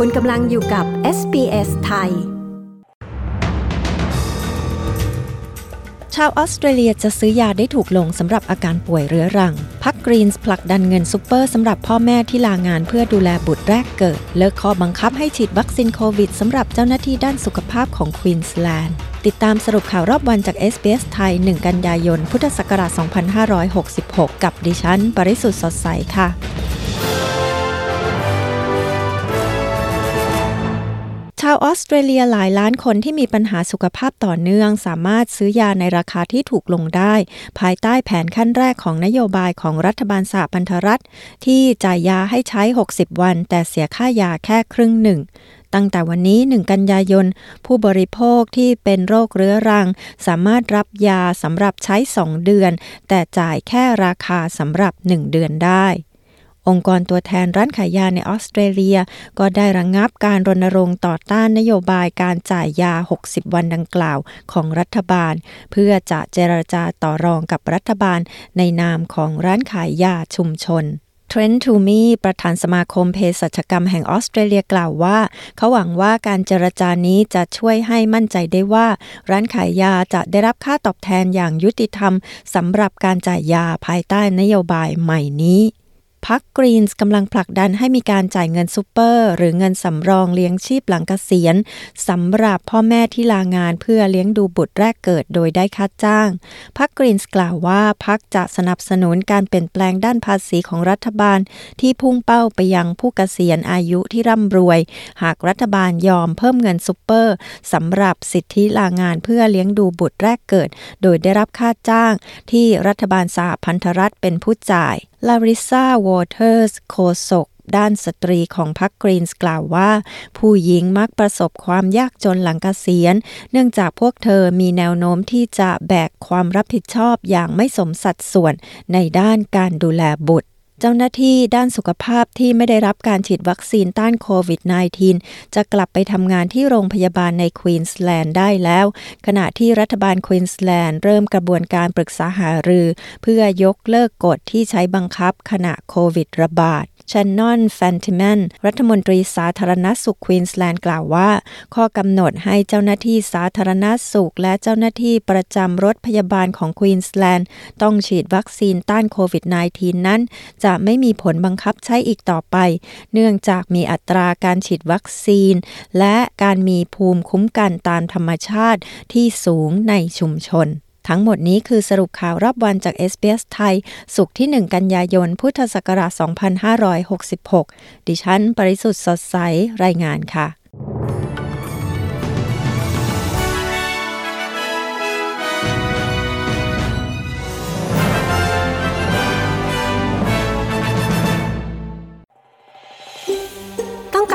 คุณกำลังอยู่กับ SBS ไทย ชาวออสเตรเลียจะซื้อยาได้ถูกลงสำหรับอาการป่วยเรื้อรัง พรรคกรีนส์ผลักดันเงินซูเปอร์สำหรับพ่อแม่ที่ลางานเพื่อดูแลบุตรแรกเกิด เลิกข้อบังคับให้ฉีดวัคซีนโควิดสำหรับเจ้าหน้าที่ด้านสุขภาพของควีนส์แลนด์ติดตามสรุปข่าวรอบวันจาก SBS ไทย 1 กันยายน พุทธศักราช 2566 กับดิฉัน ปริสุทธ์สดใสค่ะาวออสเตรเลียหลายล้านคนที่มีปัญหาสุขภาพต่อเนื่อง สามารถซื้อยาในราคาที่ถูกลงได้ ภายใต้แผนขั้นแรกของนโยบายของรัฐบาลสหพันธรัฐ ที่จ่ายยาให้ใช้ 60 วัน แต่เสียค่ายาแค่ครึ่งหนึ่งตั้งแต่วันนี้ 1 กันยายน ผู้บริโภคที่เป็นโรคเรื้อรัง สามารถรับยาสำหรับใช้ 2 เดือน แต่จ่ายแค่ราคาสำหรับ 1 เดือนได้ องค์กรตัวแทนร้านขายยาในออสเตรเลีย ก็ได้ระงงับการรณรงค์ต่อต้านนโยบายการจ่ายยา 60 วันดังกล่าวของรัฐบาล เพื่อจะเจรจาต่อรองกับรัฐบาลในนามของร้านขายยาชุมชนเทรนต์ทูมีประธานสมาคมเภสัชกรรมแห่งออสเตรเลียกล่าวว่า เขาหวังว่าการเจรจานี้จะช่วยให้มั่นใจได้ว่า ร้านขายยาจะได้รับค่าตอบแทนอย่างยุติธรรมสำหรับการจ่ายยาภายใต้นโยบายใหม่นี้ พักกรีนส์กำลังผลักดันให้มีการจ่ายเงินซูเปอร์ หรือเงินสำรองเลี้ยงชีพหลังเกษียณสำหรับพ่อแม่ที่ลางานเพื่อเลี้ยงดูบุตรแรกเกิดโดยได้ค่าจ้างพักกรีนส์กล่าวว่าพักจะสนับสนุนการเปลี่ยนแปลงด้านภาษีของรัฐบาล ที่พุ่งเป้าไปยังผู้เกษียณอายุที่ร่ำรวย หากรัฐบาลยอมเพิ่มเงินซูเปอร์สำหรับสิทธิลางานเพื่อเลี้ยงดูบุตรแรกเกิด โดยได้รับค่าจ้าง ที่รัฐบาลสหพันธรัฐเป็นผู้จ่าย ลาริซาวอเทอร์สโฆษกด้านสตรีของพรรคกรีนส์กล่าวว่า ผู้หญิงมักประสบความยากจนหลังเกษียณ เนื่องจากพวกเธอมีแนวโน้มที่จะแบกความรับผิดชอบอย่างไม่สมสัดส่วนในด้านการดูแลบุตร เจ้าหน้าที่ด้านสุขภาพที่ไม่ได้รับการฉีดวัคซีนต้านโควิด -19 จะกลับไปทำงานที่โรงพยาบาลในควีนสแลนด์ได้แล้ว ขณะที่รัฐบาลควีนสแลนด์เริ่มกระบวนการปรึกษาหารือ เพื่อยกเลิกกฎที่ใช้บังคับขณะโควิดระบาด แชนนอนเฟนติแมนรัฐมนตรีสาธารณสุขควีนสแลนด์กล่าวว่า ข้อกำหนดให้เจ้าหน้าที่สาธารณสุข และเจ้าหน้าที่ประจำรถพยาบาลของควีนสแลนด์ต้องฉีดวัคซีนต้านโควิด -19 นั้น จะไม่มีผลบังคับใช้อีกต่อไป เนื่องจากมีอัตราการฉีดวัคซีน และการมีภูมิคุ้มกันตามธรรมชาติที่สูงในชุมชน ทั้งหมดนี้คือสรุปข่าวรอบวันจาก s อ s ไทย สุขที่ 1 กันยายน พุทธศักราช 2566 ดิฉัน ปริสุทธ์สดใส รายงานค่ะ